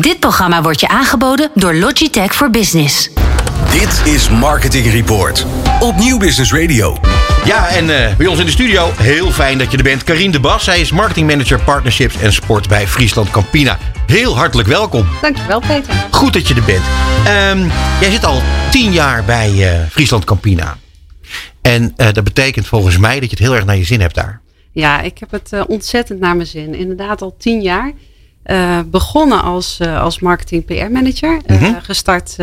Dit programma wordt je aangeboden door Logitech for Business. Dit is Marketing Report op Nieuw Business Radio. Ja, en eh, bij ons in de studio, heel fijn dat je er bent. Karin de Bas, zij is marketingmanager partnerships en sport bij Friesland Campina. Heel hartelijk welkom. Dankjewel, Peter. Goed dat je er bent. Ehm, jij zit al tien jaar bij eh, Friesland Campina. En eh, dat betekent volgens mij dat je het heel erg naar je zin hebt daar. Ja, ik heb het ontzettend naar mijn zin. Inderdaad al tien jaar. Begonnen als, als marketing PR manager. Mhm. Gestart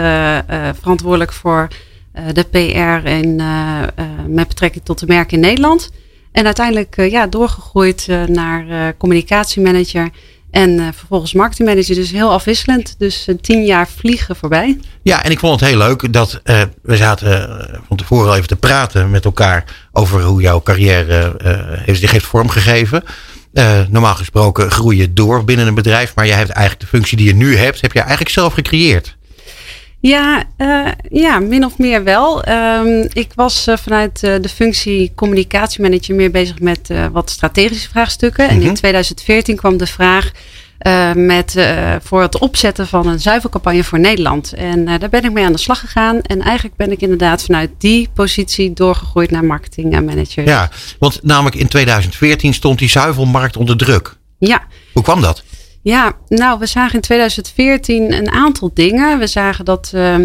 verantwoordelijk voor de PR en, met betrekking tot de merken in Nederland. En uiteindelijk ja, doorgegroeid naar communicatiemanager. En vervolgens marketingmanager. Dus heel afwisselend. Dus tien jaar vliegen voorbij. Ja, en ik vond het heel leuk dat uh, we zaten van tevoren al even te praten met elkaar over hoe jouw carrière heeft, zich heeft vormgegeven. Normaal gesproken groei je door binnen een bedrijf, maar jij hebt eigenlijk de functie die je nu hebt, heb je eigenlijk zelf gecreëerd. Ja, uh, ja, min of meer wel. Um, ik was uh, vanuit uh, de functie communicatiemanager meer bezig met wat strategische vraagstukken. En in 2014 mhm. kwam de vraag met, voor het opzetten van een zuivelcampagne voor Nederland. En daar ben ik mee aan de slag gegaan. En eigenlijk ben ik inderdaad vanuit die positie doorgegroeid naar marketingmanager. Ja, want namelijk in 2014 stond die zuivelmarkt onder druk. Ja. Hoe kwam dat? Ja, nou, we zagen in 2014 een aantal dingen. We zagen dat uh,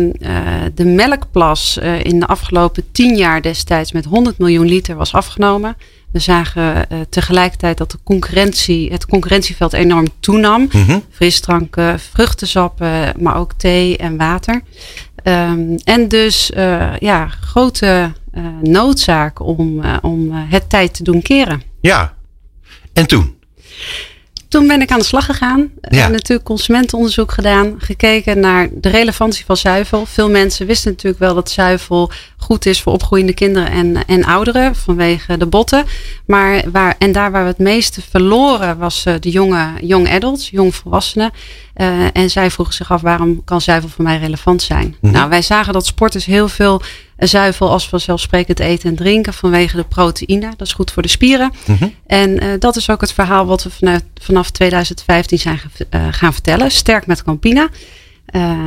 de melkplas in de afgelopen tien jaar destijds met 100 miljoen liter was afgenomen. We zagen uh, tegelijkertijd dat de concurrentie, het concurrentieveld enorm toenam. Mm Frisdranken, vruchtensappen, maar ook thee en water. Um, en dus ja, grote noodzaak om, om het tijd te doen keren. Ja, en toen? Toen ben ik aan de slag gegaan. Ja. En natuurlijk consumentenonderzoek gedaan. Gekeken naar de relevantie van zuivel. Veel mensen wisten natuurlijk wel dat zuivel goed is voor opgroeiende kinderen en, en ouderen. Vanwege de botten. Maar waar, en daar waar we het meeste verloren was uh, de jonge young adults, jong volwassenen. Uh, en zij vroegen zich af waarom kan zuivel voor mij relevant zijn. Mm Nou, wij zagen dat sporters heel veel zuivel als vanzelfsprekend eten en drinken vanwege de proteïne. Dat is goed voor de spieren. Mm -hmm. En uh, dat is ook het verhaal wat we vanuit, vanaf 2015 zijn uh, gaan vertellen. Sterk met Campina.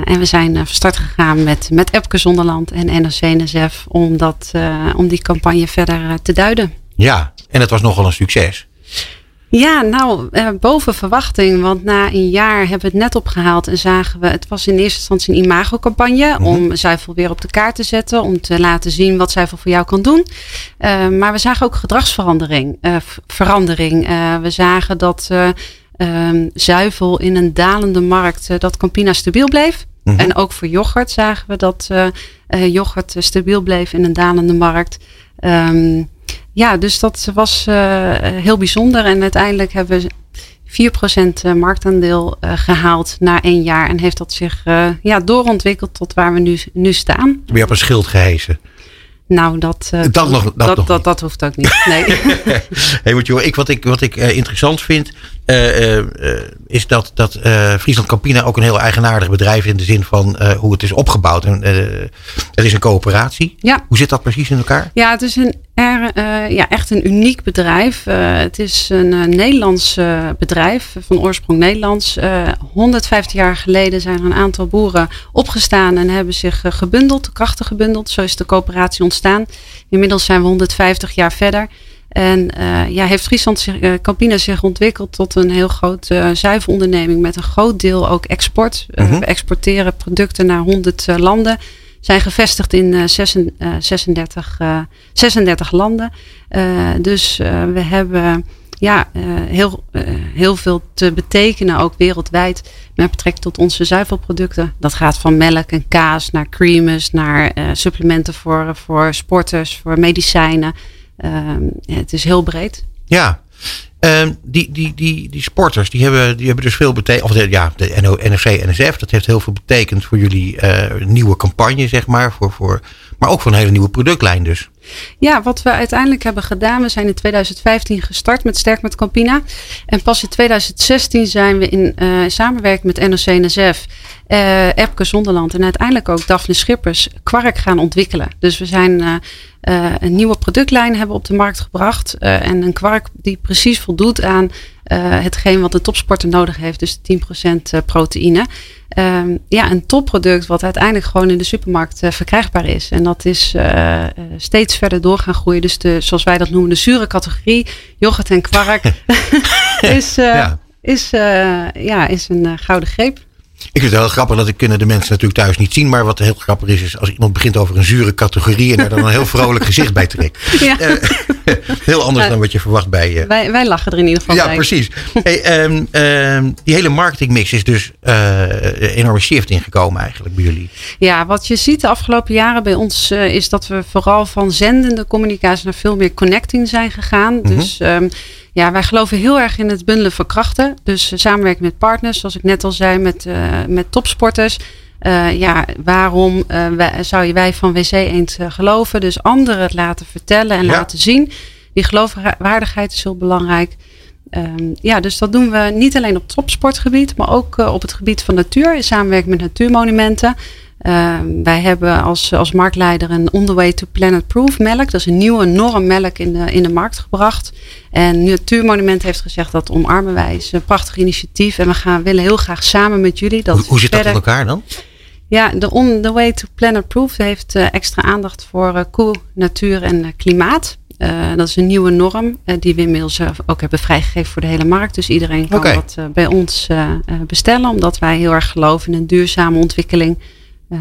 En we zijn van start gegaan met, met Epke Zonderland en NRC-NSF om, dat, om die campagne verder te duiden. Ja, en het was nogal een succes. Ja, nou, eh, boven verwachting. Want na een jaar hebben we het net opgehaald en zagen we, het was in eerste instantie een imagocampagne mm om zuivel weer op de kaart te zetten, om te laten zien wat zuivel voor jou kan doen. Uh, maar we zagen ook gedragsverandering. Uh, verandering. we zagen dat ehm, zuivel in een dalende markt, dat Campina stabiel bleef. Mm En ook voor yoghurt zagen we dat yoghurt stabiel bleef in een dalende markt. Um, ja, dus dat was uh, heel bijzonder. En uiteindelijk hebben we 4% eh, marktaandeel uh, gehaald na één jaar. En heeft dat zich ja, doorontwikkeld tot waar we nu, nu staan. Weer op een schild gehesen. Nou, dat, uh, dat, nog, dat, dat, nog dat, dat, hoeft ook niet. Nee. hey, want joh, ik, wat ik, wat ik uh, interessant vind, uh, is dat, dat Friesland Campina ook een heel eigenaardig bedrijf in de zin van hoe het is opgebouwd. En, het is een coöperatie. Ja. Hoe zit dat precies in elkaar? Ja, het is een, er, ja, echt een uniek bedrijf. het is een Nederlands bedrijf, van oorsprong Nederlands. 150 jaar geleden zijn er een aantal boeren opgestaan en hebben zich gebundeld, krachten gebundeld. Zo is de coöperatie ontstaan. Inmiddels zijn we 150 jaar verder. En uh, ja, heeft Friesland zich, uh, Campina zich ontwikkeld tot een heel groot uh, zuivelonderneming met een groot deel ook export. -hmm. we exporteren producten naar 100 landen. Zijn gevestigd in 36, 36 landen. dus we hebben ja, heel, heel veel te betekenen, ook wereldwijd, met betrekking tot onze zuivelproducten. Dat gaat van melk en kaas naar creamers, naar supplementen voor, voor sporters, voor medicijnen. Um, het is heel breed. Ja, um, die, die, die, die sporters die hebben, die hebben dus veel betekend. Of ja, de NRC, NSF, dat heeft heel veel betekend voor jullie uh, nieuwe campagne, zeg maar. Voor, voor, maar ook voor een hele nieuwe productlijn dus. Ja, wat we uiteindelijk hebben gedaan, we zijn in 2015 gestart met Sterk met Campina. En pas in 2016 zijn we in uh, samenwerking met NOC-NSF, uh, eh, Epke Zonderland en uiteindelijk ook Daphne Schippers kwark gaan ontwikkelen. Dus we zijn uh, een nieuwe productlijn hebben op de markt gebracht. en een kwark die precies voldoet aan hetgeen wat de topsporter nodig heeft. Dus 10% proteïne. Um, ja, een topproduct wat uiteindelijk gewoon in de supermarkt uh, verkrijgbaar is. En dat is uh, steeds verder door gaan groeien. Dus de, zoals wij dat noemen, de zure categorie, yoghurt en kwark, is, uh, ja. is, ja, is een gouden greep. Ik vind het heel grappig, dat ik kunnen de mensen natuurlijk thuis niet zien. Maar wat heel grappig is, is als iemand begint over een zure categorie en er dan een heel vrolijk gezicht bij trekt. Ja. Uh, heel anders dan wat je verwacht bij. Uh, wij, wij lachen er in ieder geval ja, precies. Hey, um, um, die hele marketingmix is dus een enorme shift ingekomen eigenlijk bij jullie. Ja, wat je ziet de afgelopen jaren bij ons is dat we vooral van zendende communicatie naar veel meer connecting zijn gegaan. Mm -hmm. Dus um, ja, wij geloven heel erg in het bundelen van krachten. Dus uh, samenwerken met partners, zoals ik net al zei, met, uh, met topsporters. Uh, ja, waarom wij, zou je wij van WC Eend geloven? Dus anderen het laten vertellen en ja. laten zien. Die geloofwaardigheid is heel belangrijk. Um, ja, dus dat doen we niet alleen op topsportgebied, maar ook op het gebied van natuur, in samenwerking met natuurmonumenten. Uh, wij hebben als, als marktleider een On the Way to Planet Proof melk. Dat is een nieuwe norm melk in de, in de markt gebracht. En Natuurmonument heeft gezegd dat omarmen wij. is een prachtig initiatief. En we gaan, willen heel graag samen met jullie. Dat hoe, hoe zit verder... dat in elkaar dan? Ja, de On the Way to Planet Proof heeft uh, extra aandacht voor uh, koe, natuur en uh, klimaat. dat is een nieuwe norm die we inmiddels ook hebben vrijgegeven voor de hele markt. Dus iedereen kan okay. dat bij ons bestellen. Omdat wij heel erg geloven in een duurzame ontwikkeling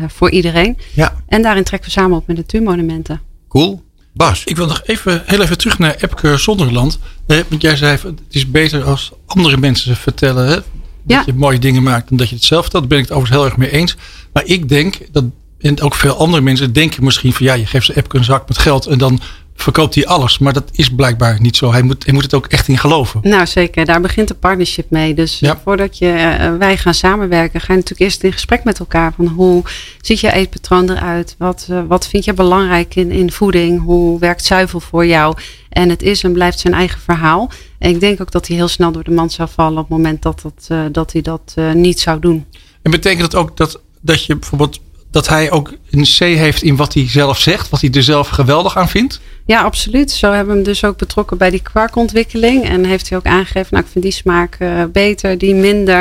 voor iedereen. Ja. En daarin trekken we samen op met natuurmonumenten. Cool. Bas. Ik wil nog even, heel even terug naar Epke Zonderland. Nee, want jij zei, het is beter als andere mensen vertellen hè, dat ja. je mooie dingen maakt dan dat je het zelf vertelt. Daar ben ik het overigens heel erg mee eens. Maar ik denk, dat, en ook veel andere mensen denken misschien van ja, je geeft ze Epke een zak met geld en dan verkoopt hij alles. Maar dat is blijkbaar niet zo. Hij moet, hij moet het ook echt in geloven. Nou zeker, daar begint de partnership mee. Dus ja. voordat je, uh, wij gaan samenwerken, ga je natuurlijk eerst in gesprek met elkaar. Van hoe ziet je eetpatroon eruit? Wat, uh, wat vind je belangrijk in, in voeding? Hoe werkt zuivel voor jou? En het is en blijft zijn eigen verhaal. En ik denk ook dat hij heel snel door de mand zou vallen op het moment dat, dat, uh, dat hij dat niet zou doen. En betekent dat ook dat, dat je bijvoorbeeld dat hij ook een C heeft in wat hij zelf zegt, wat hij er zelf geweldig aan vindt? Ja, absoluut. Zo hebben we hem dus ook betrokken bij die kwarkontwikkeling. En heeft hij ook aangegeven, nou ik vind die smaak uh, beter, die minder.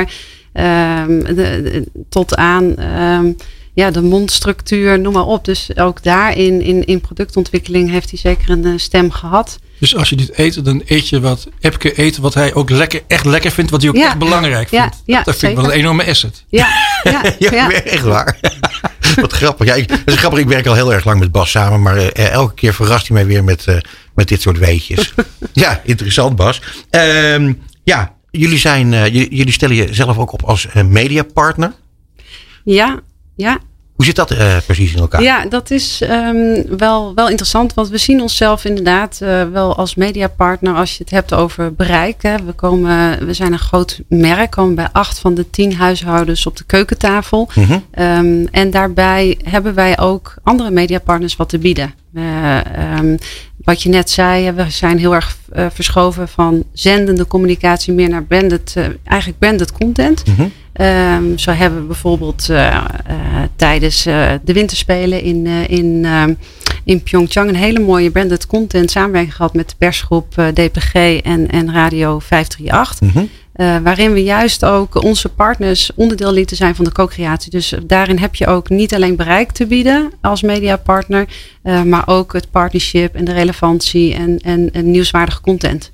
Um, de, de, tot aan um, ja, de mondstructuur, noem maar op. Dus ook daarin, in, in productontwikkeling, heeft hij zeker een uh, stem gehad. Dus als je dit eet, dan eet je wat Epke eet, wat hij ook lekker, echt lekker vindt, wat hij ook ja. echt belangrijk ja, vindt. Ja, dat vind ik wel een enorme asset. Ja, ja, ja, ja. echt waar. Wat grappig. Ja, ik, dat is grappig. Ik werk al heel erg lang met Bas samen, maar uh, elke keer verrast hij mij weer met, uh, met dit soort weetjes. ja, interessant Bas. Um, ja, jullie, zijn, uh, jullie stellen jezelf ook op als mediapartner. Ja, ja, hoe zit dat uh, precies in elkaar? Ja, dat is um, wel, wel interessant. Want we zien onszelf inderdaad uh, wel als mediapartner als je het hebt over bereik. Hè. We, komen, we zijn een groot merk, komen bij acht van de tien huishoudens op de keukentafel. Mm -hmm. um, en daarbij hebben wij ook andere mediapartners wat te bieden. Uh, um, wat je net zei, we zijn heel erg uh, verschoven van zendende communicatie meer naar branded, uh, eigenlijk branded content. Mm -hmm. Um, zo hebben we bijvoorbeeld uh, uh, tijdens uh, de winterspelen in, in, in Pyeongchang een hele mooie branded content samenwerking gehad met de persgroep DPG en, en Radio 538. Mm -hmm. waarin we juist ook onze partners onderdeel lieten zijn van de co-creatie. Dus daarin heb je ook niet alleen bereik te bieden als mediapartner, maar ook het partnership en de relevantie en, en, en nieuwswaardige content.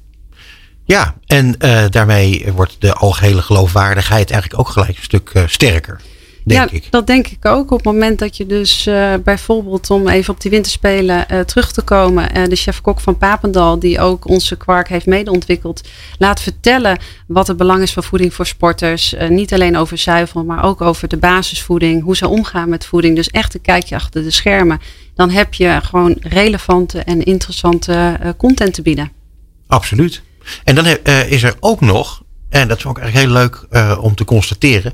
Ja, en uh, daarmee wordt de algehele geloofwaardigheid eigenlijk ook gelijk een stuk uh, sterker. Denk ja, ik. dat denk ik ook. Op het moment dat je dus uh, bijvoorbeeld, om even op die winterspelen terug te komen, de chef-kok van Papendal, die ook onze kwark heeft medeontwikkeld, laat vertellen wat het belang is van voeding voor sporters. niet alleen over zuivel, maar ook over de basisvoeding, hoe ze omgaan met voeding. Dus echt een kijkje achter de schermen. Dan heb je gewoon relevante en interessante content te bieden. Absoluut. En dan uh, is er ook nog, en dat is ook eigenlijk heel leuk uh, om te constateren,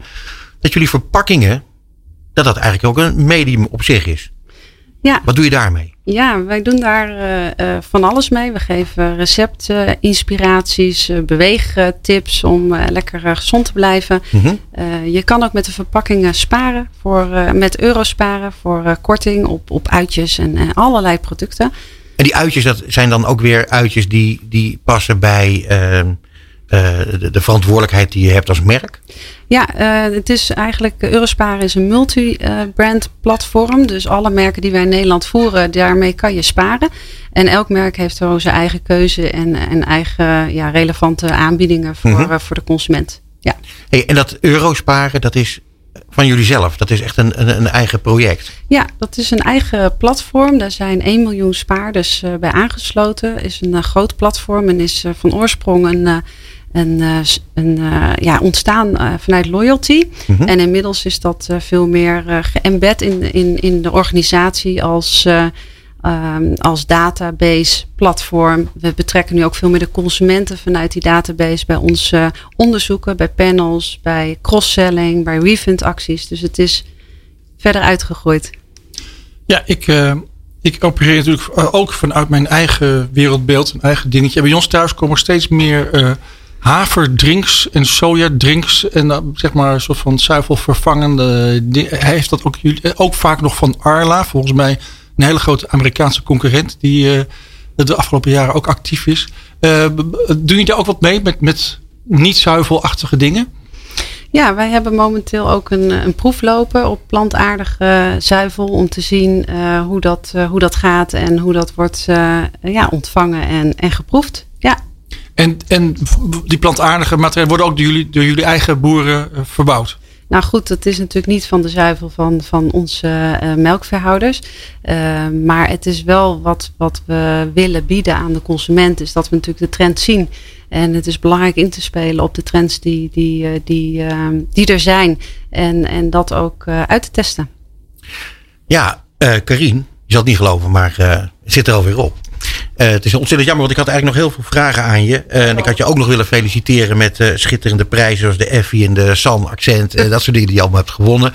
dat jullie verpakkingen, dat dat eigenlijk ook een medium op zich is. Ja. Wat doe je daarmee? Ja, wij doen daar uh, van alles mee. We geven recepten, inspiraties, beweegtips om lekker gezond te blijven. Mm je kan ook met de verpakkingen sparen, voor, met euro sparen voor korting op, op uitjes en, en, allerlei producten. En die uitjes, dat zijn dan ook weer uitjes die, die passen bij ehm, de, de, verantwoordelijkheid die je hebt als merk? Ja, uh, het is eigenlijk, Eurosparen is een multi-brand platform. Dus alle merken die wij in Nederland voeren, daarmee kan je sparen. En elk merk heeft zo zijn eigen keuze en, en eigen ja, relevante aanbiedingen voor, mm voor de consument. Ja. Hey, en dat Eurosparen, dat is van jullie zelf. Dat is echt een, een, een, eigen project. Ja, dat is een eigen platform. Daar zijn 1 miljoen spaarders uh, bij aangesloten. Is een uh, groot platform en is van oorsprong een een, eh, een, ja, ontstaan vanuit loyalty. Mhm. En inmiddels is dat veel meer geëmbed in, in, in de organisatie als, um, als database platform. We betrekken nu ook veel meer de consumenten vanuit die database bij onze onderzoeken, bij panels, bij cross-selling, bij refund acties. Dus het is verder uitgegroeid. Ja, ik, ik opereer natuurlijk ook vanuit mijn eigen wereldbeeld, mijn eigen dingetje. bij ons thuis komen steeds meer haverdrinks en sojadrinks en zeg maar een soort van zuivelvervangende. Hij heeft dat ook, ook vaak nog van Arla, volgens mij een hele grote Amerikaanse concurrent die uh, de afgelopen jaren ook actief is. Uh, doen jullie daar ook wat mee met, met niet zuivelachtige dingen? Ja, wij hebben momenteel ook een, een proef lopen op plantaardige zuivel om te zien uh, hoe, dat, uh, hoe dat gaat en hoe dat wordt uh, ja, ontvangen en, en geproefd. Ja. En, en die plantaardige materialen worden ook door jullie, door jullie eigen boeren verbouwd? Nou goed, dat is natuurlijk niet van de zuivel van, van onze uh, melkveehouders. Uh, maar het is wel wat, wat we willen bieden aan de consument. Is dat we natuurlijk de trend zien. En het is belangrijk in te spelen op de trends die, die, die, die er zijn. En, en dat ook uit te testen. Ja, Karine, je zal het niet geloven, maar het zit er alweer op. Uh, het is ontzettend jammer, want ik had eigenlijk nog heel veel vragen aan je. Uh, en ik had je ook nog willen feliciteren met uh, schitterende prijzen zoals de Effie en de San Accent. dat soort dingen die je allemaal hebt gewonnen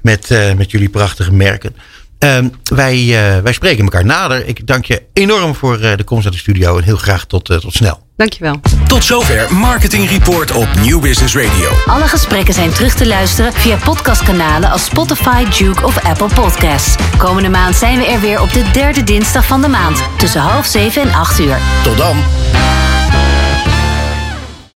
met, met jullie prachtige merken. Ehm, wij, wij spreken elkaar nader. Ik dank je enorm voor de komst naar de studio en heel graag tot, tot snel. Dankjewel. Tot zover Marketing Report op Nieuw Business Radio. Alle gesprekken zijn terug te luisteren via podcastkanalen als Spotify, Duke of Apple Podcasts. Komende maand zijn we er weer op de derde dinsdag van de maand tussen half zeven en acht uur. Tot dan.